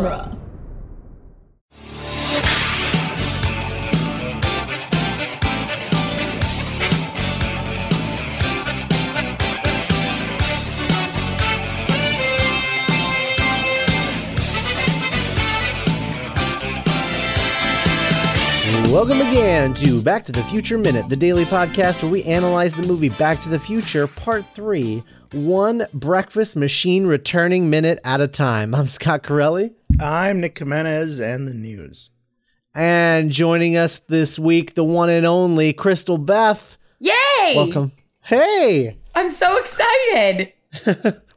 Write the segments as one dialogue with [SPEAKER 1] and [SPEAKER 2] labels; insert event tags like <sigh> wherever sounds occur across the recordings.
[SPEAKER 1] genre.
[SPEAKER 2] Welcome again to Back to the Future Minute, the daily podcast where we analyze the movie Back to the Future Part 3, one breakfast machine returning minute at a time. I'm Scott Corelli.
[SPEAKER 3] I'm Nick Jimenez and the news.
[SPEAKER 2] And joining us this week, the one and only Crystal Beth.
[SPEAKER 4] Yay!
[SPEAKER 2] Welcome. Hey, <laughs>
[SPEAKER 4] I'm so excited.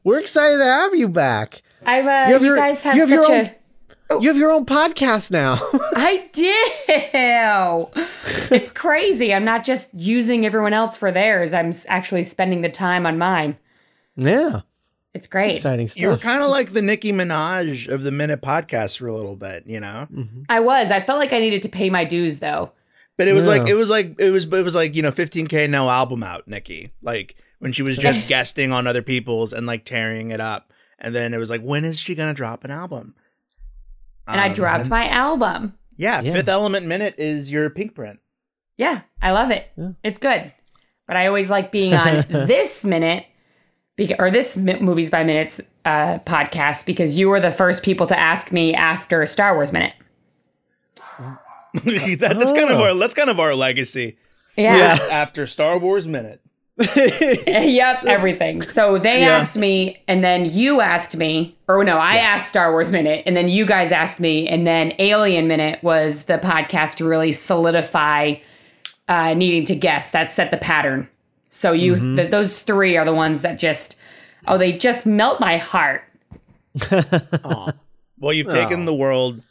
[SPEAKER 2] we're excited to have you back.
[SPEAKER 4] I'm. Uh,
[SPEAKER 2] You have
[SPEAKER 4] you,
[SPEAKER 2] your-
[SPEAKER 4] guys have
[SPEAKER 2] you have
[SPEAKER 4] such
[SPEAKER 2] your
[SPEAKER 4] a.
[SPEAKER 2] own- You have your own podcast now. <laughs>
[SPEAKER 4] I do. it's crazy. I'm not just using everyone else for theirs. I'm actually spending the time on mine.
[SPEAKER 2] yeah,
[SPEAKER 4] It's great.
[SPEAKER 2] exciting stuff.
[SPEAKER 3] You were kind of like the Nicki Minaj of the Minute podcast for a little bit, you know.
[SPEAKER 4] I was. I felt like I needed to pay my dues though.
[SPEAKER 3] But it was like it was like it was it was like you know 15k no album out, Nicki. Like when she was just <laughs> guesting on other people's and like tearing it up, and then it was like when is she gonna drop an album?
[SPEAKER 4] And I
[SPEAKER 3] Um,
[SPEAKER 4] dropped
[SPEAKER 3] and-
[SPEAKER 4] my album.
[SPEAKER 3] Yeah,
[SPEAKER 2] Yeah.
[SPEAKER 3] Fifth Element Minute is your Pinkprint.
[SPEAKER 4] Yeah, I love it.
[SPEAKER 2] Yeah.
[SPEAKER 4] It's good. But I always like being <laughs> on this minute beca- or this movies by minutes uh, podcast because you were the first people to ask me after Star Wars minute. <laughs>
[SPEAKER 3] that, that's kind of
[SPEAKER 2] Oh.
[SPEAKER 3] our that's kind of our legacy.
[SPEAKER 4] Yeah.
[SPEAKER 3] First After Star Wars Minute. <laughs>
[SPEAKER 4] yep, <laughs> everything. So they
[SPEAKER 3] Yeah.
[SPEAKER 4] asked me, and then you asked me, or no, I asked Star Wars Minute, and then you guys asked me, and then Alien Minute was the podcast to really solidify uh, needing to guess. That set the pattern. So you,
[SPEAKER 3] Mm-hmm.
[SPEAKER 4] th- those three are the ones that just, oh, they just melt my heart. <laughs>
[SPEAKER 3] Well, you've taken the world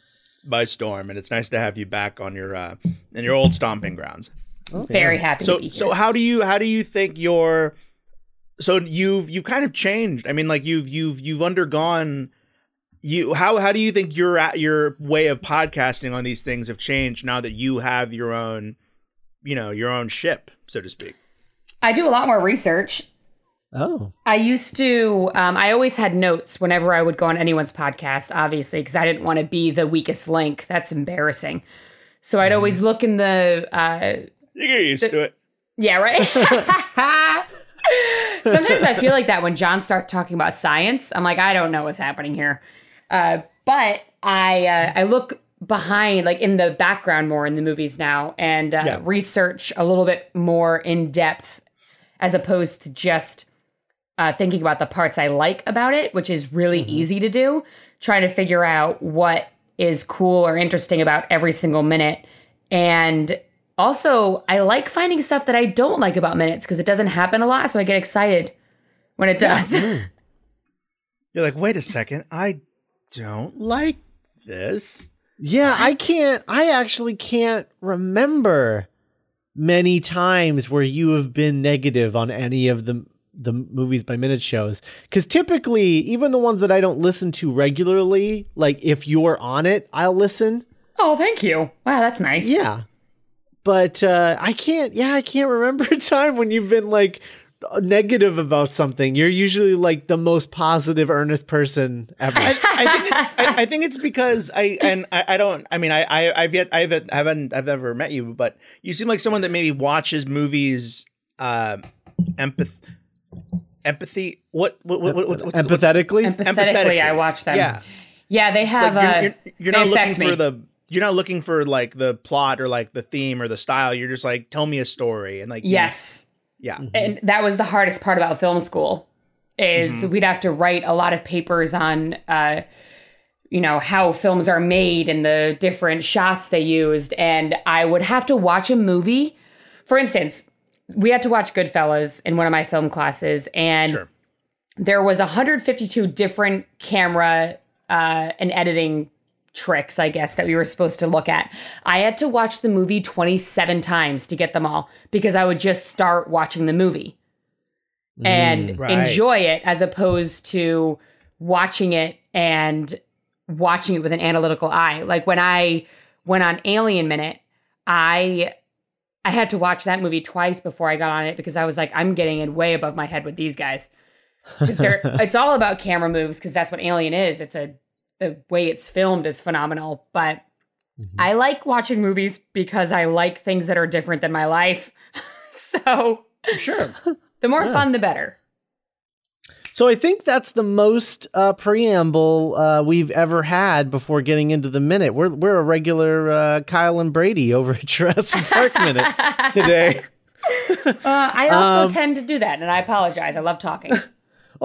[SPEAKER 3] by storm, and it's nice to have you back on your uh, in your old stomping grounds.
[SPEAKER 4] Very happy to
[SPEAKER 3] So,
[SPEAKER 4] be here.
[SPEAKER 3] so how do you how do you think your so you've you've kind of changed? I mean, like you've you've you've undergone you how how do you think your at your way of podcasting on these things have changed now that you have your own you know your own ship, so to speak?
[SPEAKER 4] I do a lot more research.
[SPEAKER 2] oh,
[SPEAKER 4] I used to, um, I always had notes whenever I would go on anyone's podcast, obviously, because I didn't want to be the weakest link. That's embarrassing. So I'd always look in the, uh,
[SPEAKER 3] You get used to it.
[SPEAKER 4] yeah, right? <laughs> <laughs> Sometimes I feel like that when John starts talking about science, I'm like, I don't know what's happening here. Uh, but I, uh, I look behind, like in the background more in the movies now and uh,
[SPEAKER 3] Yeah.
[SPEAKER 4] research a little bit more in depth as opposed to just uh, thinking about the parts I like about it, which is really easy to do. Trying to figure out what is cool or interesting about every single minute. And also, I like finding stuff that I don't like about minutes because it doesn't happen a lot. So I get excited when it does. <laughs>
[SPEAKER 3] You're like, wait a second, I don't like this.
[SPEAKER 2] yeah. I can't. I actually can't remember many times where you have been negative on any of the the movies by minute shows because typically even the ones that i don't listen to regularly like if you're on it i'll listen
[SPEAKER 4] oh, thank you. Wow, that's nice.
[SPEAKER 2] Yeah. But uh I can't yeah, I can't remember <laughs> a time when you've been like negative about something. You're usually like the most positive earnest person ever.
[SPEAKER 3] I, I think it, I, I think it's because I and I, I don't. I mean, I, I I've yet I haven't haven't I've never met you, but you seem like someone that maybe watches movies. Uh, empath, empathy. What what what, what what's the- what-
[SPEAKER 2] Empathetically?
[SPEAKER 4] Empathetically,
[SPEAKER 3] Empathetically.
[SPEAKER 4] I watch them.
[SPEAKER 3] Yeah,
[SPEAKER 4] Yeah, they have.
[SPEAKER 3] like
[SPEAKER 4] uh,
[SPEAKER 3] you're, you're, you're
[SPEAKER 4] they
[SPEAKER 3] not
[SPEAKER 4] affect
[SPEAKER 3] looking
[SPEAKER 4] me.
[SPEAKER 3] for the. You're not looking for like the plot or like the theme or the style. You're just like, tell me a story and like you-
[SPEAKER 4] Yes.
[SPEAKER 3] Yeah.
[SPEAKER 4] and that was the hardest part about film school is
[SPEAKER 3] Mm-hmm.
[SPEAKER 4] we'd have to write a lot of papers on uh you know how films are made and the different shots they used and i would have to watch a movie for instance we had to watch goodfellas in one of my film classes and
[SPEAKER 3] Sure.
[SPEAKER 4] there was 152 different camera uh, and editing tricks i guess that we were supposed to look at. I had to watch the movie 27 times to get them all because i would just start watching the movie and
[SPEAKER 3] Mm, Right.
[SPEAKER 4] enjoy it as opposed to watching it and watching it with an analytical eye. Like when i went on alien minute i i had to watch that movie twice before i got on it because i was like i'm getting in way above my head with these guys. <laughs> Because they're it's all about camera moves because that's what alien is. It's a the way it's filmed is phenomenal. But I like watching movies because I like things that are different than my life. <laughs> so
[SPEAKER 3] Sure. <laughs>
[SPEAKER 4] the more
[SPEAKER 2] Yeah.
[SPEAKER 4] fun, the better.
[SPEAKER 2] So I think that's the most uh, preamble uh, we've ever had before getting into the minute. We're we're a regular uh, Kyle and Brady over at <laughs> Jurassic Park minute today.
[SPEAKER 4] Uh, I also
[SPEAKER 2] Um,
[SPEAKER 4] tend to do that, and I apologize. I love talking.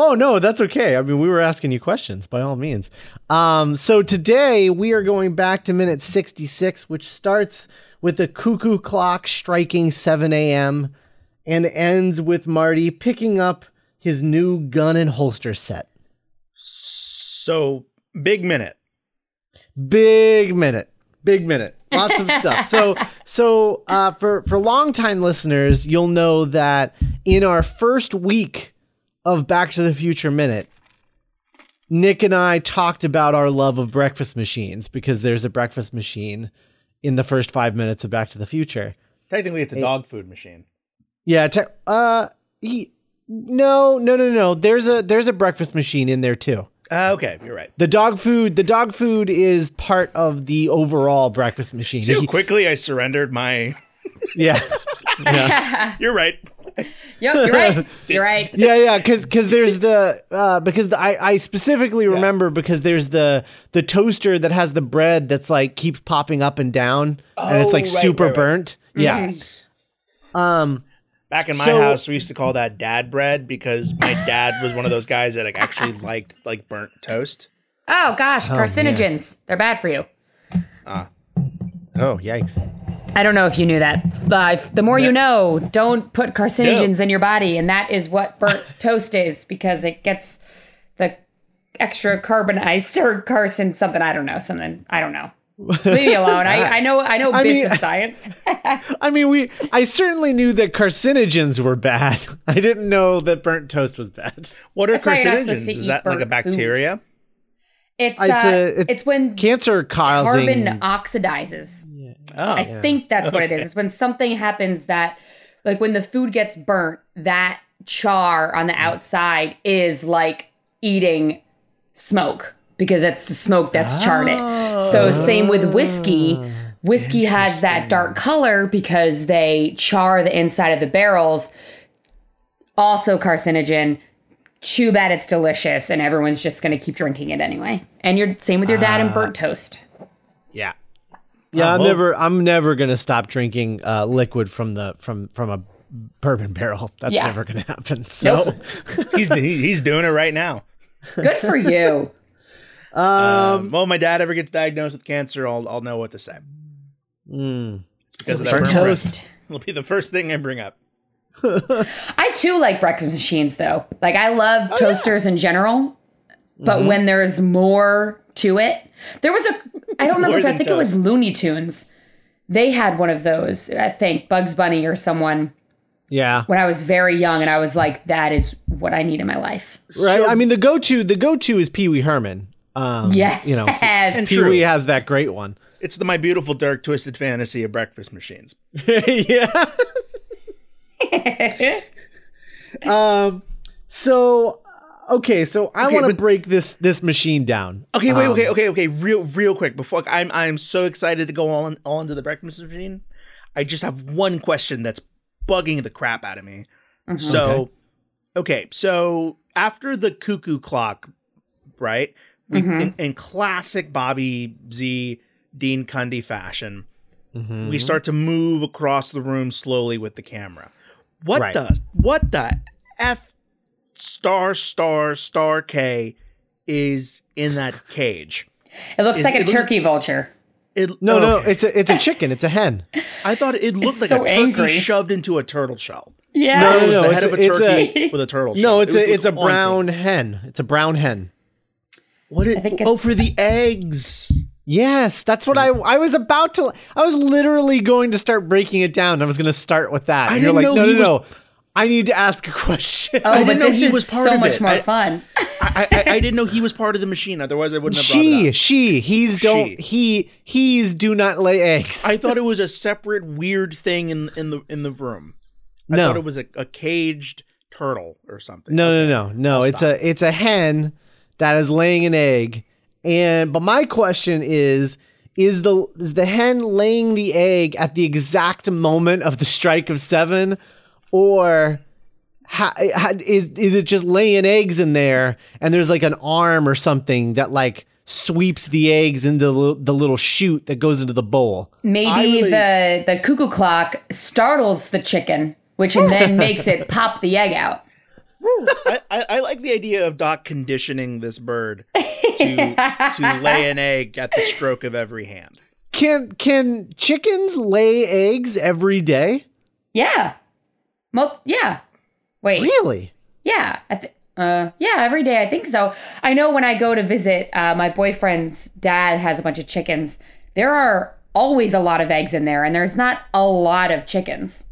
[SPEAKER 2] Oh no, that's okay. I mean, we were asking you questions by all means. Um, so today we are going back to minute sixty-six, which starts with the cuckoo clock striking seven a.m. and ends with Marty picking up his new gun and holster set.
[SPEAKER 3] So big minute.
[SPEAKER 2] Big minute. Big minute. Lots of <laughs> stuff. So so uh, for for longtime listeners, you'll know that in our first week of Back to the Future Minute, Nick and I talked about our love of breakfast machines because there's a breakfast machine in the first five minutes of Back to the Future.
[SPEAKER 3] Technically, it's a dog food machine.
[SPEAKER 2] Yeah. Te- uh. He. No. No. No. No. There's a there's a breakfast machine in there too.
[SPEAKER 3] Uh, okay, you're right.
[SPEAKER 2] The dog food, the dog food is part of the overall breakfast machine.
[SPEAKER 3] See
[SPEAKER 2] He-
[SPEAKER 3] quickly I surrendered my.
[SPEAKER 2] Yeah. <laughs> yeah. <laughs>
[SPEAKER 3] You're right.
[SPEAKER 4] yep, you're right. <laughs> You're right.
[SPEAKER 2] Yeah, yeah, because because there's the uh, because the, I I specifically remember because there's the the toaster that has the bread that's like keeps popping up and down and it's
[SPEAKER 3] Oh,
[SPEAKER 2] like
[SPEAKER 3] right,
[SPEAKER 2] super
[SPEAKER 3] right, right.
[SPEAKER 2] burnt. Yeah.
[SPEAKER 3] Yes.
[SPEAKER 2] Um.
[SPEAKER 3] Back in my
[SPEAKER 2] So-
[SPEAKER 3] house, we used to call that dad bread because my dad was one of those guys that like, actually liked like burnt toast.
[SPEAKER 4] Oh gosh,
[SPEAKER 2] man.
[SPEAKER 4] carcinogens. They're bad for you.
[SPEAKER 2] Oh yikes!
[SPEAKER 4] I don't know if you knew that. But the more you know, don't put carcinogens in your body, and that is what burnt <laughs> toast is because it gets the extra carbonized or carcin something. I don't know something. I don't know. Leave me alone. I, I know I know <laughs>
[SPEAKER 2] I
[SPEAKER 4] bits
[SPEAKER 2] mean-
[SPEAKER 4] of science. <laughs>
[SPEAKER 2] I mean, we I certainly knew that carcinogens were bad. I didn't know that burnt toast was bad.
[SPEAKER 3] What are
[SPEAKER 4] That's why you're not supposed
[SPEAKER 3] carcinogens? Is that like a bacteria?
[SPEAKER 4] It's
[SPEAKER 2] It's
[SPEAKER 4] uh,
[SPEAKER 2] a-
[SPEAKER 4] it's,
[SPEAKER 2] it's
[SPEAKER 4] when
[SPEAKER 2] Cancer causing.
[SPEAKER 4] carbon oxidizes.
[SPEAKER 3] Oh,
[SPEAKER 4] I think that's what it is. It's when something happens that, like when the food gets burnt, that char on the mm. outside is like eating smoke because it's the smoke that's charred it. Oh. So, same with whiskey. Whiskey has that dark color because they char the inside of the barrels. Also, carcinogen. Too bad it's delicious, and everyone's just going to keep drinking it anyway. And you're same with your dad and burnt ah. toast.
[SPEAKER 2] Yeah. Yeah, I'm
[SPEAKER 3] well-
[SPEAKER 2] never I'm never gonna stop drinking uh, liquid from the from from a bourbon barrel. That's
[SPEAKER 4] Yeah.
[SPEAKER 2] never gonna happen. So
[SPEAKER 4] Nope. <laughs>
[SPEAKER 3] he's he's doing it right now.
[SPEAKER 4] Good for you. <laughs>
[SPEAKER 3] Um, well, if my dad ever gets diagnosed with cancer, I'll I'll know what to say.
[SPEAKER 2] mm.
[SPEAKER 3] It's because of that burnt bread.
[SPEAKER 4] toast. <laughs>
[SPEAKER 3] It'll be the first thing I bring up.
[SPEAKER 4] I too like breakfast machines though. Like I love
[SPEAKER 3] Oh,
[SPEAKER 4] toasters in general, but
[SPEAKER 3] Mm-hmm.
[SPEAKER 4] when there's more to it, there was a I don't remember if I
[SPEAKER 3] than
[SPEAKER 4] think it was. Looney Tunes. They had one of those. I think Bugs Bunny or someone
[SPEAKER 2] yeah.
[SPEAKER 4] when I was very young, and I was like, "That is what I need in my life."
[SPEAKER 2] Right.
[SPEAKER 3] So-
[SPEAKER 2] I mean the go to the go to is Pee Wee Herman. Um
[SPEAKER 4] Yes.
[SPEAKER 2] you know <laughs>
[SPEAKER 4] And
[SPEAKER 2] Pee
[SPEAKER 3] true.
[SPEAKER 2] Wee has that great one.
[SPEAKER 3] It's the my beautiful dark twisted fantasy of breakfast machines. <laughs>
[SPEAKER 2] yeah. <laughs> um so okay, so I
[SPEAKER 3] Okay,
[SPEAKER 2] want to break this this machine down.
[SPEAKER 3] Okay, wait,
[SPEAKER 2] Um,
[SPEAKER 3] okay, okay, okay. Real, real quick before I'm, I'm so excited to go on, on to the breakfast machine. I just have one question that's bugging the crap out of me. So, okay. so after the cuckoo clock, right? We, in, in classic Bobby Z Dean Cundey fashion,
[SPEAKER 2] mhm.
[SPEAKER 3] we start to move across the room slowly with the camera. What
[SPEAKER 2] Right.
[SPEAKER 3] the what the f star star star k is in that cage?
[SPEAKER 4] It looks
[SPEAKER 3] Is-
[SPEAKER 4] like a
[SPEAKER 3] it looks-
[SPEAKER 4] turkey vulture.
[SPEAKER 3] It
[SPEAKER 2] No, no, it's a it's a chicken, it's a hen.
[SPEAKER 3] I thought it looked
[SPEAKER 4] It's
[SPEAKER 3] like
[SPEAKER 4] so
[SPEAKER 3] a turkey
[SPEAKER 4] angry.
[SPEAKER 3] shoved into a turtle shell.
[SPEAKER 4] Yeah.
[SPEAKER 2] No,
[SPEAKER 3] It was
[SPEAKER 2] no,
[SPEAKER 3] the
[SPEAKER 2] it's
[SPEAKER 3] head of
[SPEAKER 2] a-
[SPEAKER 3] a with a turtle shell.
[SPEAKER 2] No, it's
[SPEAKER 3] It
[SPEAKER 2] a it's a
[SPEAKER 3] haunting.
[SPEAKER 2] brown hen. It's a brown hen.
[SPEAKER 3] What? It, oh, for the eggs.
[SPEAKER 2] Yes, that's what I I was about to. I was literally going to start breaking it down. I was going to start with that.
[SPEAKER 3] I
[SPEAKER 2] And You're
[SPEAKER 3] didn't
[SPEAKER 2] like,
[SPEAKER 3] know
[SPEAKER 2] no,
[SPEAKER 3] he
[SPEAKER 2] no,
[SPEAKER 3] was-
[SPEAKER 2] no. I need to ask a question.
[SPEAKER 4] Oh,
[SPEAKER 3] I
[SPEAKER 4] but
[SPEAKER 3] didn't know
[SPEAKER 4] this
[SPEAKER 3] he was part
[SPEAKER 4] so
[SPEAKER 3] of
[SPEAKER 4] much
[SPEAKER 3] it.
[SPEAKER 4] more
[SPEAKER 3] I-
[SPEAKER 4] fun.
[SPEAKER 3] I, I, I didn't know he was part of the machine. Otherwise, I wouldn't have
[SPEAKER 2] she, she, he's don't he he's do not lay eggs.
[SPEAKER 3] I thought <laughs> it was a separate weird thing in in the in the room. I
[SPEAKER 2] No.
[SPEAKER 3] thought it was a, a caged turtle or something.
[SPEAKER 2] no, no, no, no.
[SPEAKER 3] I'll
[SPEAKER 2] It's
[SPEAKER 3] stop.
[SPEAKER 2] a it's a hen that is laying an egg, And but my question is is the is the hen laying the egg at the exact moment of the strike of 7 or ha, ha, is is it just laying eggs in there and there's like an arm or something that like sweeps the eggs into the, the little chute that goes into the bowl?
[SPEAKER 4] Maybe
[SPEAKER 3] really-
[SPEAKER 4] the the cuckoo clock startles the chicken, which then <laughs> makes it pop the egg out.
[SPEAKER 3] I, I, I like the idea of Doc conditioning this bird to to <laughs> lay an egg at the stroke of every hand.
[SPEAKER 2] Can can chickens lay eggs every day?
[SPEAKER 4] Yeah. Mul- yeah. Wait.
[SPEAKER 2] Really?
[SPEAKER 4] Yeah. I th- uh, yeah, every day I think so. I know when I go to visit, uh, my boyfriend's dad has a bunch of chickens. There are always a lot of eggs in there, and there's not a lot of chickens.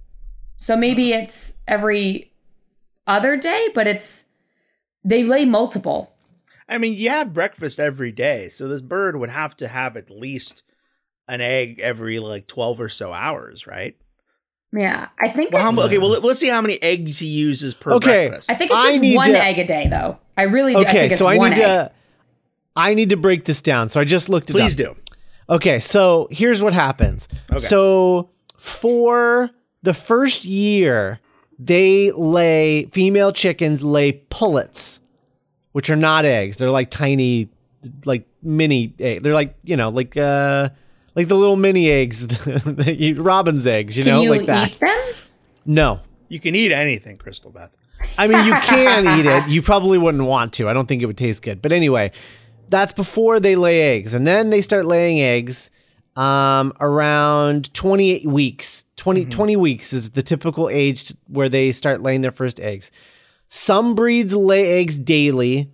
[SPEAKER 4] So maybe it's every other day, but it's they lay multiple.
[SPEAKER 3] I mean, you have breakfast every day, so this bird would have to have at least an egg every like twelve or so hours, right?
[SPEAKER 4] Yeah, I think.
[SPEAKER 3] Well, how,
[SPEAKER 4] it's-
[SPEAKER 3] mu- okay, well, let- let's see how many eggs he uses per
[SPEAKER 2] Okay.
[SPEAKER 3] breakfast.
[SPEAKER 4] I think it's just one
[SPEAKER 2] to-
[SPEAKER 4] egg a day, though. I really do. I
[SPEAKER 2] Okay,
[SPEAKER 4] think it's
[SPEAKER 2] so I
[SPEAKER 4] one
[SPEAKER 2] need
[SPEAKER 4] egg.
[SPEAKER 2] to I need to break this down. So I just looked it
[SPEAKER 3] Please
[SPEAKER 2] up.
[SPEAKER 3] do.
[SPEAKER 2] Okay, so here's what happens.
[SPEAKER 3] Okay.
[SPEAKER 2] So for the first year, they lay female chickens lay pullets, which are not eggs. They're like tiny, like mini. Egg. They're like you know, like uh, like the little mini eggs, <laughs> robin's eggs. You
[SPEAKER 4] Can
[SPEAKER 2] know,
[SPEAKER 4] you
[SPEAKER 2] like that.
[SPEAKER 4] eat them?
[SPEAKER 2] No,
[SPEAKER 3] You can eat anything, Crystal Beth.
[SPEAKER 2] I mean, you can <laughs> eat it. You probably wouldn't want to. I don't think it would taste good. But anyway, that's before they lay eggs. And then they start laying eggs um, around 28 weeks. 20, 20 weeks is the typical age where they start laying their first eggs. Some breeds lay eggs daily,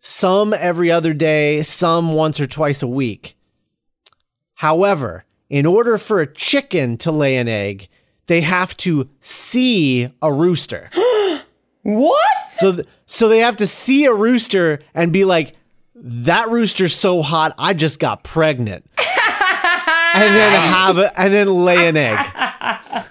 [SPEAKER 2] some every other day, some once or twice a week. However, in order for a chicken to lay an egg, they have to see a rooster. <gasps>
[SPEAKER 4] What?
[SPEAKER 2] So, th- so they have to see a rooster and be like, "That rooster's so hot, I just got pregnant," <laughs> and then have it, and then lay an egg.
[SPEAKER 3] I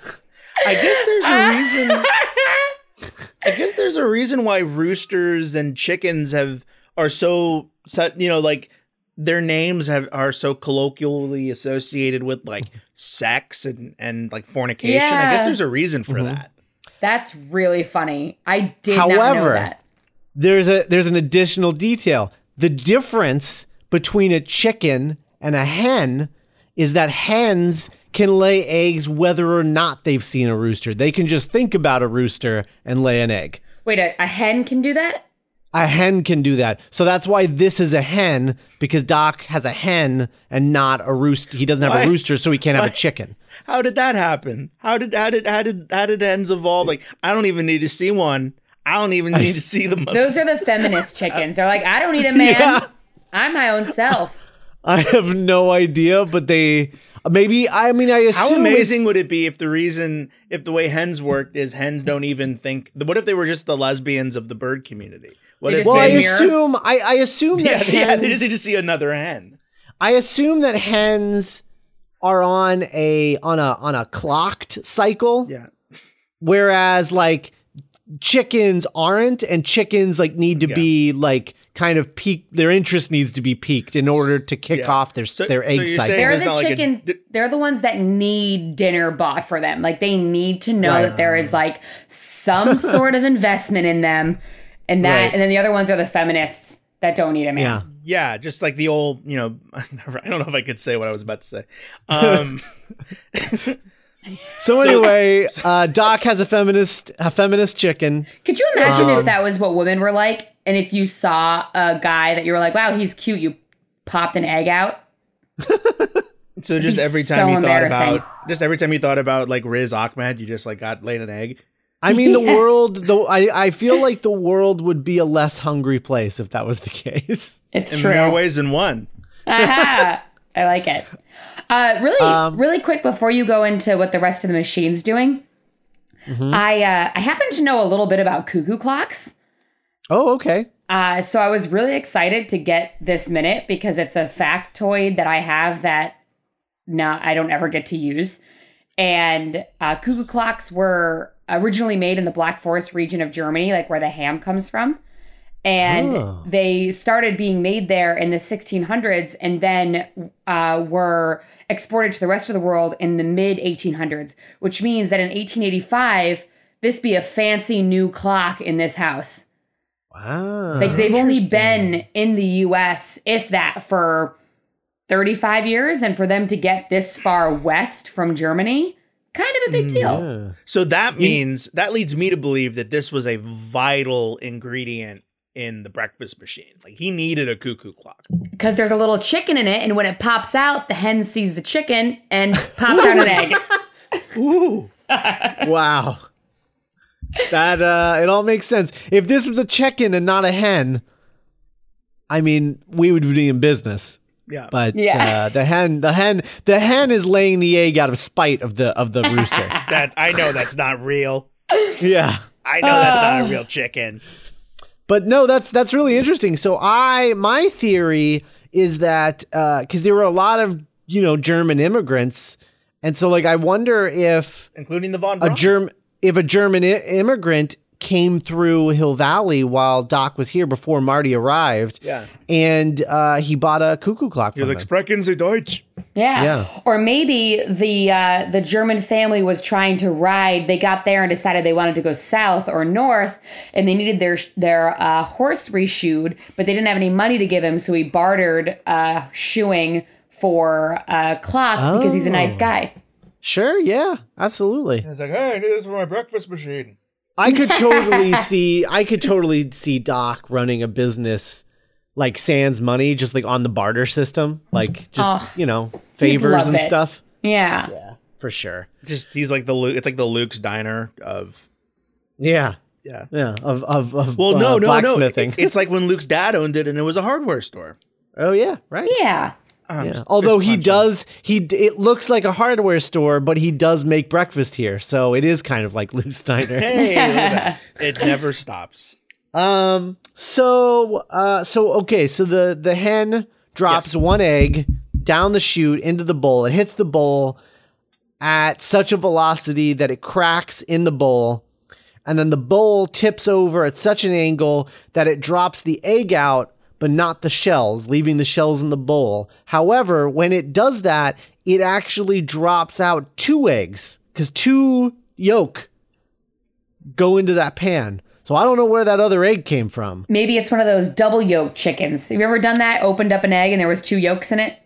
[SPEAKER 3] guess there's a reason. <laughs> I guess there's a reason why roosters and chickens have are so so- you know like their names have are so colloquially associated with like sex and and like fornication. I guess there's a reason for mm-hmm. that.
[SPEAKER 4] That's really funny. I did not know
[SPEAKER 2] However,
[SPEAKER 4] that.
[SPEAKER 2] There's a there's an additional detail. The difference between a chicken and a hen is that hens can lay eggs whether or not they've seen a rooster. They can just think about a rooster and lay an egg.
[SPEAKER 4] Wait, a, a hen can do that?
[SPEAKER 2] A hen can do that. So that's why this is a hen because Doc has a hen and not a rooster. He doesn't have
[SPEAKER 3] Why?
[SPEAKER 2] a rooster, so he can't have a chicken.
[SPEAKER 3] How did that happen? How did how did how did how did hens evolve? Like I don't even need to see one. I don't even need to <laughs> see the mother.
[SPEAKER 4] Those are the feminist <laughs> chickens. They're like, I don't need a man.
[SPEAKER 2] Yeah.
[SPEAKER 4] I'm my own self.
[SPEAKER 2] I have no idea, but they maybe. I mean, I assume
[SPEAKER 3] How amazing would it be if the reason, if the way hens worked is hens don't even think. What if they were just the lesbians of the bird community? What if
[SPEAKER 2] Well, I
[SPEAKER 3] they?
[SPEAKER 4] mirror?
[SPEAKER 2] assume. I, I assume
[SPEAKER 3] Yeah,
[SPEAKER 2] that
[SPEAKER 3] they, <laughs> yeah, they just need to see another hen.
[SPEAKER 2] I assume that hens are on a on a on a clocked cycle,
[SPEAKER 3] Yeah,
[SPEAKER 2] whereas like chickens aren't, and chickens like need to
[SPEAKER 3] Yeah.
[SPEAKER 2] be like kind of peak. Their interest needs to be peaked in order to kick
[SPEAKER 3] Yeah.
[SPEAKER 2] off their
[SPEAKER 3] So-
[SPEAKER 2] their egg
[SPEAKER 3] you're
[SPEAKER 2] cycle.
[SPEAKER 4] They're the
[SPEAKER 3] not like a
[SPEAKER 4] chicken. they're the ones that need dinner bought for them. Like they need to know
[SPEAKER 2] Right.
[SPEAKER 4] that there is like some sort of investment in them, and that.
[SPEAKER 2] Right.
[SPEAKER 4] And then the other ones are the feminists that don't need a man.
[SPEAKER 2] yeah.
[SPEAKER 3] yeah, just like the old, you know. <laughs> I don't know if I could say what I was about to say. Um, <laughs>
[SPEAKER 2] So anyway, uh, Doc has a feminist a feminist chicken.
[SPEAKER 4] Could you imagine
[SPEAKER 2] Um,
[SPEAKER 4] if that was what women were like, and if you saw a guy that you were like, "Wow, he's cute," you popped an egg out?
[SPEAKER 3] so just
[SPEAKER 4] be
[SPEAKER 3] every
[SPEAKER 4] so
[SPEAKER 3] time you thought about, just every time you thought about like Riz Ahmed, you just like got laid an egg.
[SPEAKER 2] I mean, the <laughs>
[SPEAKER 4] Yeah.
[SPEAKER 2] world. Though I I feel like the world would be a less hungry place if that was the <laughs> case.
[SPEAKER 4] It's
[SPEAKER 3] In
[SPEAKER 4] true.
[SPEAKER 3] more ways than one.
[SPEAKER 4] Aha! I like it. Uh, really,
[SPEAKER 2] Um,
[SPEAKER 4] really quick before you go into what the rest of the machine's doing,
[SPEAKER 2] Mm-hmm.
[SPEAKER 4] I uh, I happen to know a little bit about cuckoo clocks.
[SPEAKER 2] Oh, okay.
[SPEAKER 4] Uh, so I was really excited to get this minute because it's a factoid that I have that not I don't ever get to use. And uh, cuckoo clocks were originally made in the Black Forest region of Germany, like where the ham comes from. and
[SPEAKER 2] Oh.
[SPEAKER 4] they started being made there in the 1600s and then uh, were exported to the rest of the world in the mid 1800s which means that in 1885 this be a fancy new clock in this house
[SPEAKER 2] Wow.
[SPEAKER 4] like they've only been in the us if that for 35 years and for them to get this far west from germany kind of a big
[SPEAKER 2] Mm,
[SPEAKER 4] deal
[SPEAKER 2] Yeah.
[SPEAKER 3] So that means that leads me to believe that this was a vital ingredient in the breakfast machine. Like he needed a cuckoo clock.
[SPEAKER 4] because there's a little chicken in it and when it pops out the hen sees the chicken and <laughs> pops out an egg <laughs>
[SPEAKER 3] Ooh.
[SPEAKER 2] Wow. That uh it all makes sense. If this was a chicken and not a hen, I mean, we would be in business.
[SPEAKER 3] Yeah.
[SPEAKER 2] But
[SPEAKER 4] Yeah.
[SPEAKER 2] uh, the hen, the hen, the hen is laying the egg out of spite of the of the <laughs> rooster.
[SPEAKER 3] that I know that's not real.
[SPEAKER 2] yeah.
[SPEAKER 3] I know that's not
[SPEAKER 4] Uh.
[SPEAKER 3] a real chicken.
[SPEAKER 2] But no, that's that's really interesting. So I my theory is that because there were a lot of you know German immigrants, and so like I wonder if
[SPEAKER 3] Including the Von
[SPEAKER 2] a German if a German I- immigrant came through Hill Valley while Doc was here before Marty arrived,
[SPEAKER 3] Yeah.
[SPEAKER 2] and uh, he bought a cuckoo clock.
[SPEAKER 3] He was like. Sprechen Sie Deutsch.
[SPEAKER 4] Yeah.
[SPEAKER 2] Yeah.
[SPEAKER 4] Or maybe the uh, the German family was trying to ride. They got there and decided they wanted to go south or north, and they needed their their uh, horse reshoed, but they didn't have any money to give him, so he bartered uh, shoeing for a clock because he's a nice
[SPEAKER 2] Oh.
[SPEAKER 4] guy.
[SPEAKER 2] Sure, yeah, absolutely.
[SPEAKER 3] He's like, hey, I need this for my breakfast machine.
[SPEAKER 2] I could totally <laughs> see I could totally see Doc running a business like Sans money, just like on the barter system, like just
[SPEAKER 4] Oh,
[SPEAKER 2] you know favors and
[SPEAKER 4] it.
[SPEAKER 2] stuff.
[SPEAKER 4] Yeah.
[SPEAKER 2] Yeah, for sure.
[SPEAKER 3] Just he's like the Luke. It's like the Luke's diner of
[SPEAKER 2] Yeah,
[SPEAKER 3] yeah.
[SPEAKER 2] yeah. Of of of
[SPEAKER 3] Well,
[SPEAKER 2] uh,
[SPEAKER 3] no, no, no. It- it's like when Luke's dad owned it, and it was a hardware store.
[SPEAKER 2] oh yeah, right.
[SPEAKER 4] Yeah.
[SPEAKER 3] Um,
[SPEAKER 2] Yeah. Although he does, he it looks like a hardware store, but he does make breakfast here, so it is kind of like <laughs> Lou Steiner.
[SPEAKER 3] Hey, look at that. <laughs> it never stops.
[SPEAKER 2] Um. So. Uh. So. Okay. So the the hen drops
[SPEAKER 3] Yes.
[SPEAKER 2] one egg down the chute into the bowl. It hits the bowl at such a velocity that it cracks in the bowl, and then the bowl tips over at such an angle that it drops the egg out, but not the shells, leaving the shells in the bowl. However, when it does that, it actually drops out two eggs because two yolk go into that pan. So I don't know where that other egg came from.
[SPEAKER 4] Maybe it's one of those double yolk chickens. Have you ever done that? Opened up an egg and there was two yolks in it?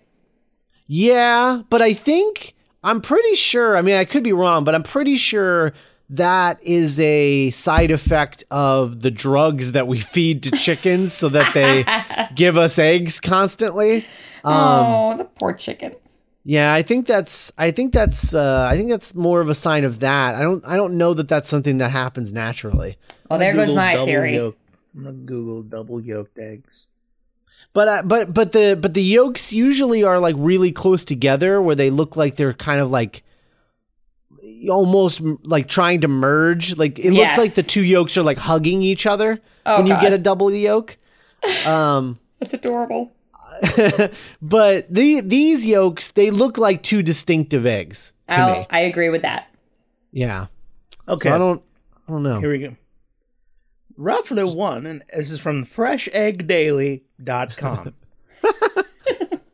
[SPEAKER 2] Yeah, but I think I'm pretty sure. I mean, I could be wrong, but I'm pretty sure that is a side effect of the drugs that we <laughs> feed to chickens so that they <laughs> give us eggs constantly. Um,
[SPEAKER 4] oh, the poor chickens.
[SPEAKER 2] yeah, I think that's I think that's uh, I think that's more of a sign of that. I don't I don't know that that's something that happens naturally.
[SPEAKER 4] Well, there goes my theory.
[SPEAKER 3] Yolk. I'm gonna Google double yolked eggs.
[SPEAKER 2] But uh, but but the but the yolks usually are like really close together, where they look like they're kind of like almost like trying to merge. Like it looks like the two yolks are like hugging each other
[SPEAKER 4] Oh,
[SPEAKER 2] when you get a double yolk. Um, <laughs>
[SPEAKER 4] That's adorable. <laughs>
[SPEAKER 2] but the these yolks they look like two distinctive eggs to
[SPEAKER 4] Oh,
[SPEAKER 2] me.
[SPEAKER 4] I agree with that.
[SPEAKER 2] Yeah.
[SPEAKER 3] Okay,
[SPEAKER 2] So I don't I don't know.
[SPEAKER 3] here we go. Roughly one, and this is from FreshEggDaily.com. <laughs>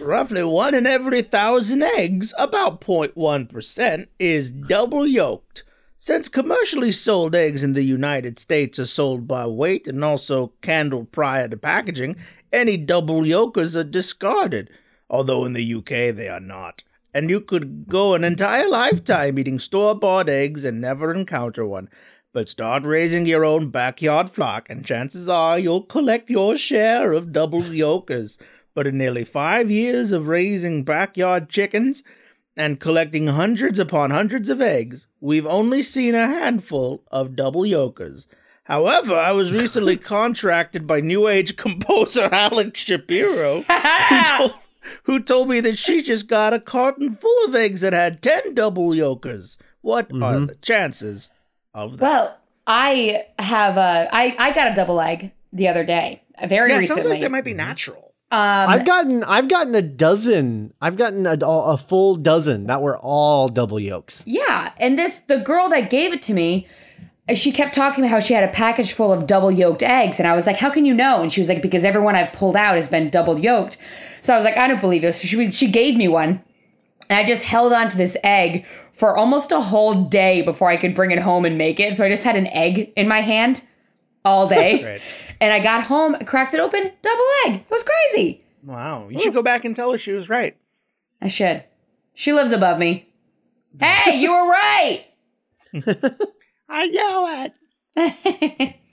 [SPEAKER 3] Roughly one in every thousand eggs, about 0.1%, is double yolked. Since commercially sold eggs in the United States are sold by weight and also candled prior to packaging, any double yolkers are discarded, although in the UK they are not. And you could go an entire lifetime eating store bought eggs and never encounter one. But start raising your own backyard flock, and chances are you'll collect your share of double yolkers. But in nearly five years of raising backyard chickens and collecting hundreds upon hundreds of eggs, we've only seen a handful of double yolkers. However, I was recently <laughs> contracted by New Age composer <laughs> Alex Shapiro, <laughs> who told, who told me that she just got a carton full of eggs that had 10 double yolkers. What are mm-hmm. the chances of that?
[SPEAKER 4] Well, I have a I I got a double egg the other day, very
[SPEAKER 3] yeah, it
[SPEAKER 4] recently.
[SPEAKER 3] sounds like that might be mm-hmm. natural.
[SPEAKER 4] Um,
[SPEAKER 2] I've gotten I've gotten a dozen. I've gotten a, a full dozen that were all double yolks.
[SPEAKER 4] Yeah, and this the girl that gave it to me she kept talking about how she had a package full of double yolked eggs. And I was like, how can you know? And she was like, because everyone I've pulled out has been double yolked. So I was like, I don't believe this. So she, she gave me one. And I just held on to this egg for almost a whole day before I could bring it home and make it. So I just had an egg in my hand all day.
[SPEAKER 3] Right.
[SPEAKER 4] And I got home, cracked it open, double egg. It was crazy.
[SPEAKER 3] Wow. You should go back and tell her she was right.
[SPEAKER 4] I should. She lives above me. Hey, you were right. <laughs>
[SPEAKER 3] I know it. <laughs>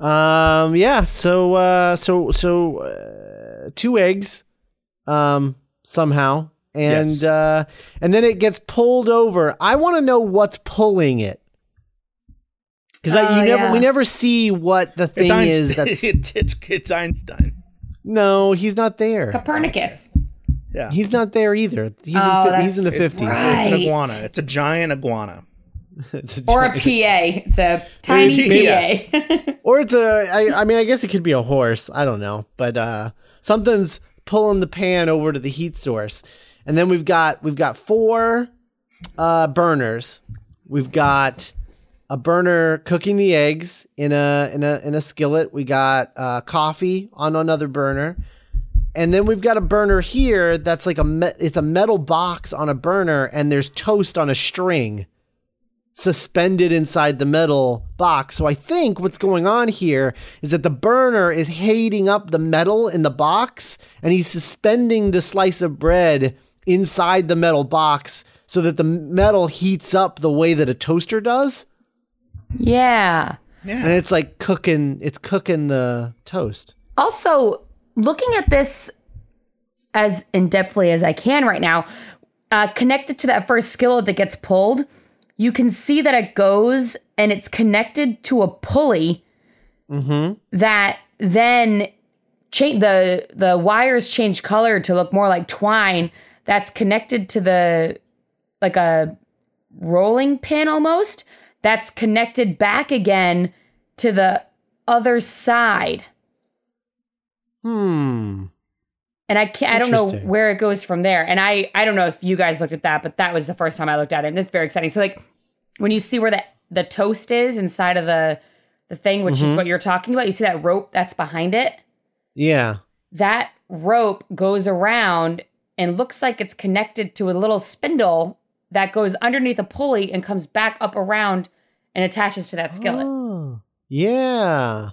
[SPEAKER 2] Um. Yeah. So. Uh. So. So. Uh, two eggs. Um. Somehow. And.
[SPEAKER 3] Yes.
[SPEAKER 2] Uh. And then it gets pulled over. I want to know what's pulling it. Because
[SPEAKER 4] Oh,
[SPEAKER 2] you never.
[SPEAKER 4] yeah.
[SPEAKER 2] We never see what the thing
[SPEAKER 3] Einstein.
[SPEAKER 2] is. That's <laughs>
[SPEAKER 3] it's, it's it's Einstein.
[SPEAKER 2] no. He's not there.
[SPEAKER 4] Copernicus.
[SPEAKER 3] Yeah.
[SPEAKER 2] He's not there either. He's
[SPEAKER 4] Oh,
[SPEAKER 2] in. He's in the fifties.
[SPEAKER 4] right.
[SPEAKER 3] It's an iguana. It's a giant iguana. <laughs>
[SPEAKER 4] Or a PA. It's a tiny
[SPEAKER 3] Maybe-
[SPEAKER 4] PA. <laughs>
[SPEAKER 2] Or it's a. I, I mean, I guess it could be a horse. I don't know, but uh, something's pulling the pan over to the heat source, and then we've got we've got four uh, burners. We've got a burner cooking the eggs in a in a in a skillet. We got uh, coffee on another burner, and then we've got a burner here that's like a me- it's a metal box on a burner, and there's toast on a string suspended inside the metal box. So I think what's going on here is that the burner is heating up the metal in the box and he's suspending the slice of bread inside the metal box so that the metal heats up the way that a toaster does
[SPEAKER 4] yeah.
[SPEAKER 2] and it's like cooking it's cooking the toast.
[SPEAKER 4] Also, looking at this as in depthly as I can right now, uh, connected to that first skillet that gets pulled, you can see that it goes and it's connected to a pulley
[SPEAKER 2] Mhm.
[SPEAKER 4] that then change the the wires change color to look more like twine. That's connected to the like a rolling pin almost. That's connected back again to the other side.
[SPEAKER 2] Hmm.
[SPEAKER 4] And I can't, I don't know where it goes from there. And I, I don't know if you guys looked at that, but that was the first time I looked at it, and it's very exciting. So like when you see where the the toast is inside of the the thing, which is
[SPEAKER 2] Mhm.
[SPEAKER 4] what you're talking about, you see that rope that's behind it.
[SPEAKER 2] Yeah.
[SPEAKER 4] That rope goes around and looks like it's connected to a little spindle that goes underneath a pulley and comes back up around and attaches to that skillet.
[SPEAKER 2] Oh, yeah.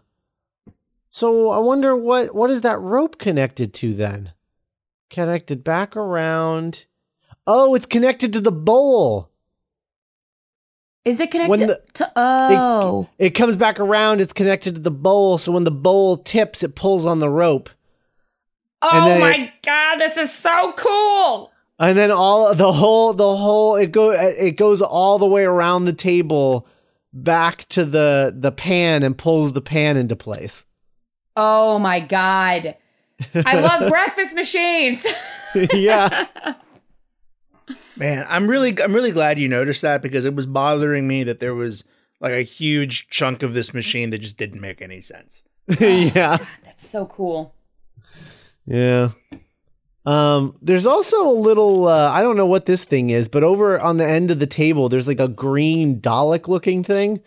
[SPEAKER 2] So I wonder what what is that rope connected to then? Connected back around. Oh, it's connected to the bowl.
[SPEAKER 4] Is it connected
[SPEAKER 2] the-
[SPEAKER 4] to? Oh,
[SPEAKER 2] It comes back around, it's connected to the bowl, so when the bowl tips, it pulls on the rope.
[SPEAKER 4] oh my
[SPEAKER 2] it-
[SPEAKER 4] god, this is so cool!
[SPEAKER 2] And then all the whole the whole it go it goes all the way around the table back to the the pan and pulls the pan into place.
[SPEAKER 4] Oh my god. I love <laughs> breakfast machines. <laughs>
[SPEAKER 2] yeah.
[SPEAKER 3] Man, I'm really I'm really glad you noticed that because it was bothering me that there was like a huge chunk of this machine that just didn't make any sense. <laughs>
[SPEAKER 2] yeah.
[SPEAKER 4] That's so cool.
[SPEAKER 2] Yeah. Um, there's also a little uh, I don't know what this thing is, but over on the end of the table there's like a green Dalek looking thing.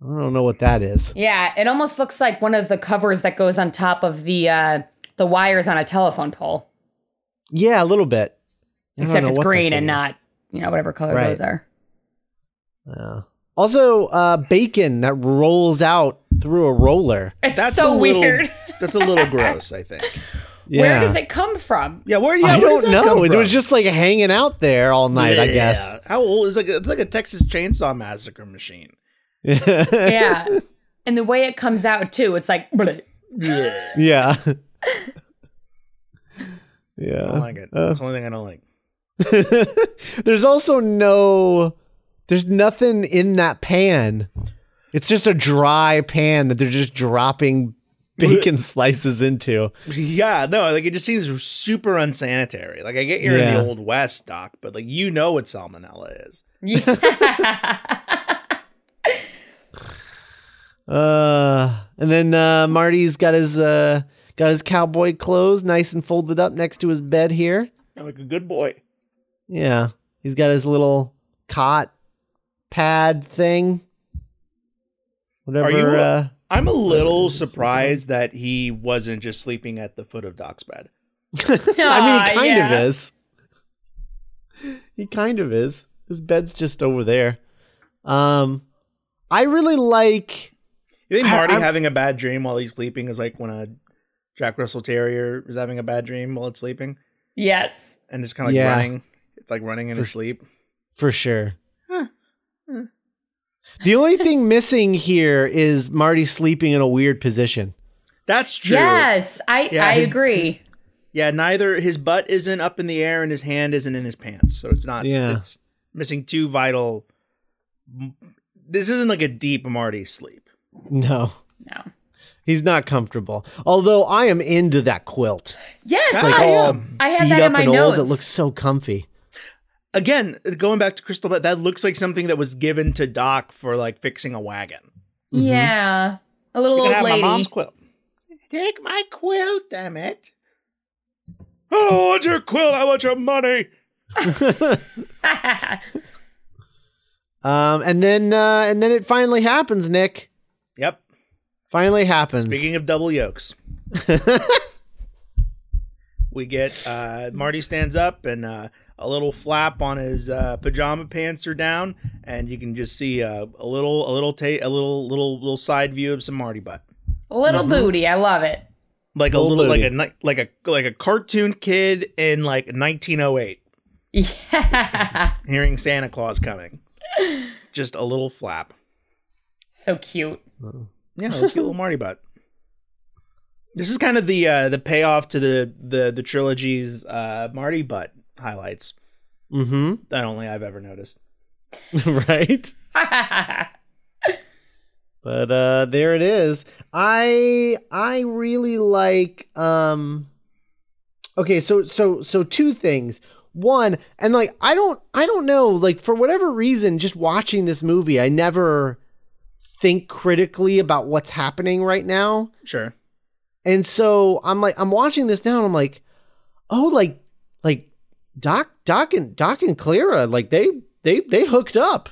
[SPEAKER 2] I don't know what that is.
[SPEAKER 4] Yeah, it almost looks like one of the covers that goes on top of the uh the wires on a telephone pole.
[SPEAKER 2] Yeah, a little bit. I
[SPEAKER 4] Except it's green
[SPEAKER 2] thing
[SPEAKER 4] and
[SPEAKER 2] is.
[SPEAKER 4] not, you know, whatever color
[SPEAKER 2] Right.
[SPEAKER 4] those are.
[SPEAKER 2] Yeah. Also, uh, bacon that rolls out through a roller.
[SPEAKER 4] It's
[SPEAKER 3] That's
[SPEAKER 4] so
[SPEAKER 3] a little,
[SPEAKER 4] weird.
[SPEAKER 3] That's a little <laughs> gross, I think.
[SPEAKER 2] Yeah.
[SPEAKER 4] Where does it come from?
[SPEAKER 3] Yeah, where? Yeah,
[SPEAKER 2] I
[SPEAKER 3] where does
[SPEAKER 2] don't know. It was just like hanging out there all night, I guess.
[SPEAKER 3] How old? is like a, it's like a Texas Chainsaw Massacre machine. <laughs>
[SPEAKER 4] Yeah. and the way it comes out too, it's like bleh.
[SPEAKER 3] Yeah.
[SPEAKER 2] yeah. <laughs>
[SPEAKER 3] I don't like it.
[SPEAKER 2] Uh,
[SPEAKER 3] That's the only thing I don't like. <laughs>
[SPEAKER 2] there's also no there's nothing in that pan. It's just a dry pan that they're just dropping bacon slices into.
[SPEAKER 3] Yeah, no, like it just seems super unsanitary. Like I get you're in the old west, doc, but like you know what salmonella is.
[SPEAKER 4] Yeah. <laughs>
[SPEAKER 2] Uh and then uh Marty's got his uh got his cowboy clothes nice and folded up next to his bed here.
[SPEAKER 3] I'm like a good boy.
[SPEAKER 2] Yeah. He's got his little cot pad thing. Whatever.
[SPEAKER 3] Are you-
[SPEAKER 2] uh,
[SPEAKER 3] I'm a little surprised that he wasn't just sleeping at the foot of Doc's bed. <laughs>
[SPEAKER 2] I mean, he kind
[SPEAKER 4] yeah.
[SPEAKER 2] of is. He kind of is. His bed's just over there. Um, I really like.
[SPEAKER 3] You think Marty
[SPEAKER 2] I'm-
[SPEAKER 3] having a bad dream while he's sleeping is like when a Jack Russell Terrier is having a bad dream while it's sleeping
[SPEAKER 4] Yes.
[SPEAKER 3] and it's kind of like
[SPEAKER 2] Yeah.
[SPEAKER 3] running. It's like running in
[SPEAKER 2] For
[SPEAKER 3] his sleep.
[SPEAKER 2] For sure.
[SPEAKER 3] Huh. Huh.
[SPEAKER 2] The only thing missing here is Marty sleeping in a weird position.
[SPEAKER 3] That's true.
[SPEAKER 4] Yes, I
[SPEAKER 3] Yeah,
[SPEAKER 4] I
[SPEAKER 3] his-
[SPEAKER 4] agree.
[SPEAKER 3] Yeah, neither his butt isn't up in the air and his hand isn't in his pants. So it's not
[SPEAKER 2] Yeah.
[SPEAKER 3] it's missing two vital This isn't like a deep Marty sleep.
[SPEAKER 2] No,
[SPEAKER 4] No.
[SPEAKER 2] he's not comfortable. Although I am into that quilt.
[SPEAKER 4] Yes,
[SPEAKER 2] Like
[SPEAKER 3] I
[SPEAKER 4] I,
[SPEAKER 3] am.
[SPEAKER 4] I have that in my
[SPEAKER 2] and
[SPEAKER 4] notes.
[SPEAKER 2] old. It looks so comfy.
[SPEAKER 3] Again, going back to Crystal but that looks like something that was given to Doc for like fixing a wagon.
[SPEAKER 2] Mhm.
[SPEAKER 4] Yeah, a little
[SPEAKER 3] You can
[SPEAKER 4] old
[SPEAKER 3] have
[SPEAKER 4] lady.
[SPEAKER 3] my mom's quilt. Take my quilt, damn it. I don't want your quilt, I want your money. <laughs>
[SPEAKER 2] Um, and then uh, and then it finally happens. Nick
[SPEAKER 3] Yep.
[SPEAKER 2] finally happens.
[SPEAKER 3] Speaking of double yolks, <laughs> we get uh, Marty stands up and uh, a little flap on his uh, pajama pants are down, and you can just see uh, a little, a little, ta- a little, little, little side view of some Marty butt, A
[SPEAKER 4] little
[SPEAKER 2] Mhm.
[SPEAKER 4] booty. I love it.
[SPEAKER 3] like a
[SPEAKER 2] Little
[SPEAKER 3] little, like a like a like a cartoon kid in like 1908, <laughs>
[SPEAKER 4] Yeah,
[SPEAKER 3] hearing Santa Claus coming. Just a little flap.
[SPEAKER 4] so cute.
[SPEAKER 3] Yeah, <laughs> a cute little Marty butt. This is kind of the uh, the payoff to the the the trilogy's uh, Marty butt highlights
[SPEAKER 2] mm-hmm. <laughs>
[SPEAKER 3] that only I've ever noticed.
[SPEAKER 2] right. <laughs> But uh there it is. I I really like um Okay, so so so two things. One, and like I don't I don't know, like for whatever reason just watching this movie, I never think critically about what's happening right now.
[SPEAKER 3] Sure.
[SPEAKER 2] And so I'm like I'm watching this now and I'm like, "Oh, like like Doc Doc and Doc and Clara, like they they they hooked up."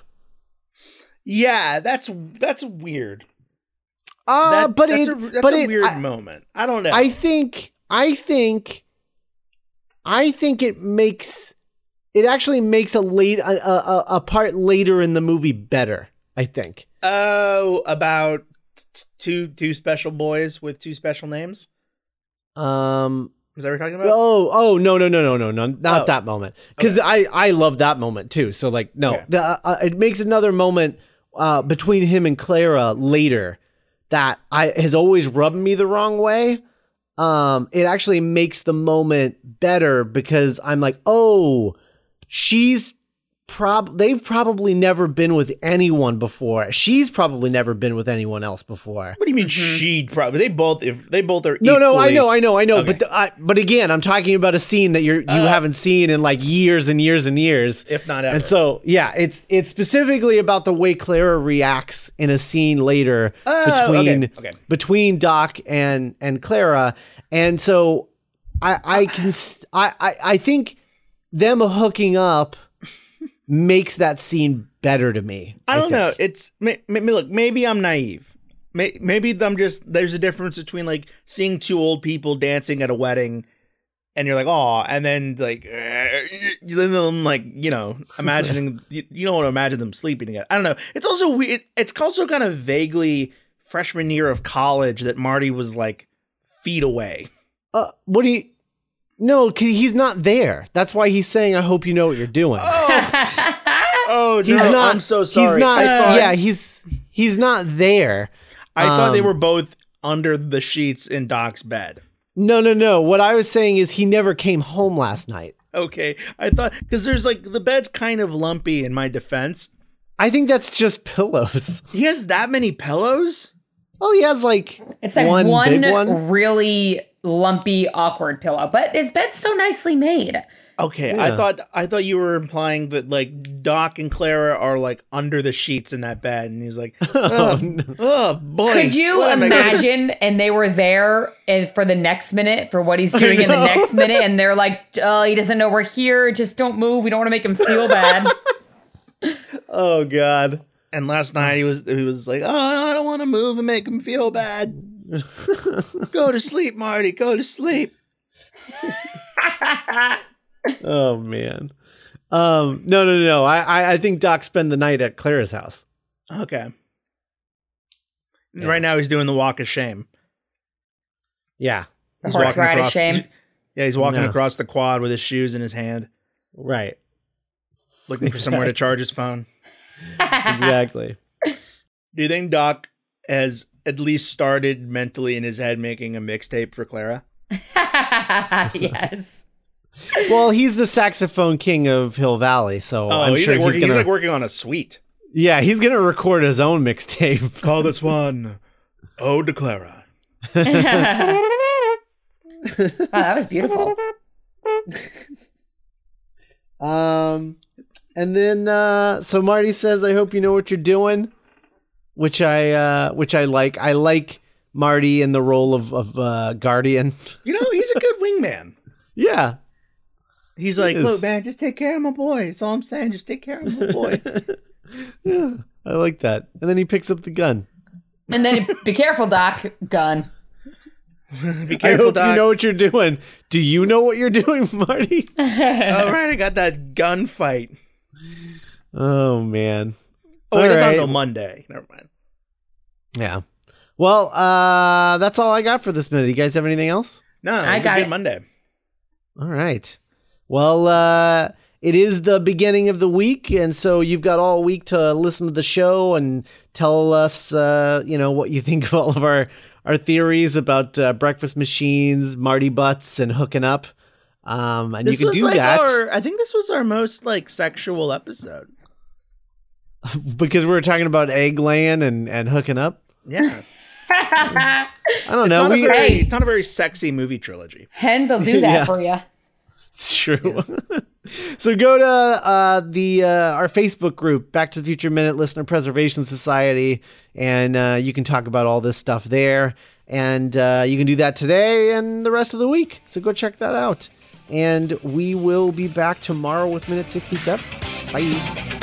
[SPEAKER 3] Yeah, that's that's weird.
[SPEAKER 2] Uh,
[SPEAKER 3] That-
[SPEAKER 2] but
[SPEAKER 3] that's
[SPEAKER 2] it,
[SPEAKER 3] a, that's
[SPEAKER 2] but
[SPEAKER 3] a
[SPEAKER 2] it,
[SPEAKER 3] weird
[SPEAKER 2] I,
[SPEAKER 3] moment. I don't know.
[SPEAKER 2] I think, I think, I think it makes it actually makes a late a, a, a part later in the movie better. I think.
[SPEAKER 3] oh, about t- two two special boys with two special names.
[SPEAKER 2] Um.
[SPEAKER 3] Is that what you're talking about?
[SPEAKER 2] Oh. Oh. No. No. No. No. No. No. Not
[SPEAKER 3] Oh.
[SPEAKER 2] that moment. Because I I love that moment too. So like no,
[SPEAKER 3] Okay.
[SPEAKER 2] the, uh, it makes another moment uh, between him and Clara later that I has always rubbed me the wrong way. Um, it actually makes the moment better because I'm like, oh, she's prob they've probably never been with anyone before. She's probably never been with anyone else before.
[SPEAKER 3] What do you mean
[SPEAKER 4] Mhm.
[SPEAKER 3] she probably? They both if they both are.
[SPEAKER 2] No, no, I know, I know, I know.
[SPEAKER 3] Okay.
[SPEAKER 2] But the, I, but again, I'm talking about a scene that you're you
[SPEAKER 3] Uh.
[SPEAKER 2] haven't seen in like years and years and years.
[SPEAKER 3] If not ever.
[SPEAKER 2] And so, yeah, it's it's specifically about the way Clara reacts in a scene later
[SPEAKER 3] Oh,
[SPEAKER 2] between
[SPEAKER 3] okay, okay.
[SPEAKER 2] between Doc and and Clara. And so, I I can I I think them hooking up makes that scene better to me.
[SPEAKER 3] I don't know. It's may, may, look. Maybe I'm naive. May, maybe I'm just. There's a difference between like seeing two old people dancing at a wedding, and you're like, oh, and then like, <laughs> then them like, you know, <laughs> imagining. you, you don't want to imagine them sleeping together. I don't know. It's also weird. It's also kind of vaguely freshman year of college that Marty was like feet away.
[SPEAKER 2] Uh, what do you? No, 'cause he's not there. That's why he's saying, "I hope you know what you're doing."
[SPEAKER 3] Oh, <laughs>
[SPEAKER 2] he's
[SPEAKER 3] no,
[SPEAKER 2] not.
[SPEAKER 3] I'm so sorry.
[SPEAKER 2] He's not.
[SPEAKER 3] Thought,
[SPEAKER 2] yeah, he's he's not there.
[SPEAKER 3] I thought they
[SPEAKER 2] um,
[SPEAKER 3] were both under the sheets in Doc's bed.
[SPEAKER 2] No, no, no. What I was saying is he never came home last night.
[SPEAKER 3] Okay, I thought because there's like the bed's kind of lumpy. In my defense,
[SPEAKER 2] I think that's just pillows. <laughs>
[SPEAKER 3] he has that many pillows.
[SPEAKER 2] Well, he has like
[SPEAKER 4] It's like
[SPEAKER 2] one,
[SPEAKER 4] one,
[SPEAKER 2] big one.
[SPEAKER 4] really lumpy, awkward pillow, but his bed's so nicely made.
[SPEAKER 3] Okay, I thought I thought you were implying that like Doc and Clara are like under the sheets in that bed, and he's like, <laughs>
[SPEAKER 2] Oh,
[SPEAKER 3] oh,
[SPEAKER 2] no.
[SPEAKER 3] oh boy.
[SPEAKER 4] Could you
[SPEAKER 3] what am I gonna do?"
[SPEAKER 4] imagine? And they were there and for the next minute for what he's doing in the next minute, and they're like, "Oh, he doesn't know we're here. Just don't move. We don't want to make him feel bad." <laughs>
[SPEAKER 2] Oh God.
[SPEAKER 3] And last night he was he was like, "Oh, I don't want to move and make him feel bad. <laughs> Go to sleep, Marty. Go to sleep." <laughs>
[SPEAKER 2] Oh man. Um. No. No. No. I. I, I think Doc spend the night at Clara's house.
[SPEAKER 3] Okay.
[SPEAKER 2] Yeah.
[SPEAKER 3] Right now he's doing the walk of shame.
[SPEAKER 2] Yeah.
[SPEAKER 4] The
[SPEAKER 3] He's
[SPEAKER 4] horse
[SPEAKER 3] walking
[SPEAKER 4] ride of
[SPEAKER 3] across-
[SPEAKER 4] shame. <laughs>
[SPEAKER 3] Yeah, he's walking
[SPEAKER 2] No.
[SPEAKER 3] across the quad with his shoes in his hand,
[SPEAKER 2] Right.
[SPEAKER 3] looking for somewhere to charge his phone.
[SPEAKER 2] Exactly.
[SPEAKER 3] Do you think Doc has at least started mentally in his head making a mixtape for Clara? <laughs>
[SPEAKER 4] yes. <laughs>
[SPEAKER 2] well, he's the saxophone king of Hill Valley, so
[SPEAKER 3] Oh,
[SPEAKER 2] I'm
[SPEAKER 3] he's,
[SPEAKER 2] sure
[SPEAKER 3] like working,
[SPEAKER 2] he's
[SPEAKER 3] he's
[SPEAKER 2] gonna.
[SPEAKER 3] like working on a suite.
[SPEAKER 2] yeah, he's gonna record his own mixtape. <laughs>
[SPEAKER 3] Call this one Ode to Clara.
[SPEAKER 4] wow, that was beautiful.
[SPEAKER 2] Um, and then uh, so Marty says, "I hope you know what you're doing," which I uh, which I like. I like Marty in the role of of uh, guardian.
[SPEAKER 3] You know, he's a good wingman. <laughs>
[SPEAKER 2] Yeah,
[SPEAKER 3] He's like,
[SPEAKER 2] is.
[SPEAKER 3] look, man, just take care of my boy. That's all I'm saying. Just take care of my boy. <laughs>
[SPEAKER 2] yeah, I like that. And then he picks up the gun.
[SPEAKER 4] And then <laughs> be careful, Doc. Gun.
[SPEAKER 3] Be
[SPEAKER 2] I
[SPEAKER 3] careful,
[SPEAKER 2] hope
[SPEAKER 3] Doc.
[SPEAKER 2] you know what you're doing. Do you know what you're doing, Marty?
[SPEAKER 3] All right, I got that gunfight.
[SPEAKER 2] Oh man.
[SPEAKER 3] Oh, wait,
[SPEAKER 2] All
[SPEAKER 3] that's not until Monday. Never mind.
[SPEAKER 2] Yeah. Well, uh, that's all I got for this minute. You guys have anything else?
[SPEAKER 3] No,
[SPEAKER 4] I got
[SPEAKER 3] a good
[SPEAKER 4] it.
[SPEAKER 3] Monday.
[SPEAKER 2] All right. Well, uh, it is the beginning of the week, and so you've got all week to listen to the show and tell us, uh, you know, what you <laughs> think of all of our our theories about uh, breakfast machines, Marty butts, and hooking up. Um, and
[SPEAKER 3] This
[SPEAKER 2] you can
[SPEAKER 3] was
[SPEAKER 2] do
[SPEAKER 3] like
[SPEAKER 2] that
[SPEAKER 3] our. I think this was our most like sexual episode. <laughs>
[SPEAKER 2] because we were talking about egg laying and and hooking up.
[SPEAKER 3] Yeah, <laughs>
[SPEAKER 2] I don't
[SPEAKER 3] it's
[SPEAKER 2] know.
[SPEAKER 3] not,
[SPEAKER 2] We,
[SPEAKER 3] a very,
[SPEAKER 4] Hey.
[SPEAKER 3] it's not a very sexy movie trilogy.
[SPEAKER 4] Hens will do <laughs> that
[SPEAKER 2] Yeah.
[SPEAKER 4] for you.
[SPEAKER 2] It's true. so go to uh, the uh, our Facebook group, Back to the Future Minute Listener Preservation Society, and uh, you can talk about all this stuff there. And uh, you can do that today and the rest of the week. So go check that out. And we will be back tomorrow with Minute 67. Bye.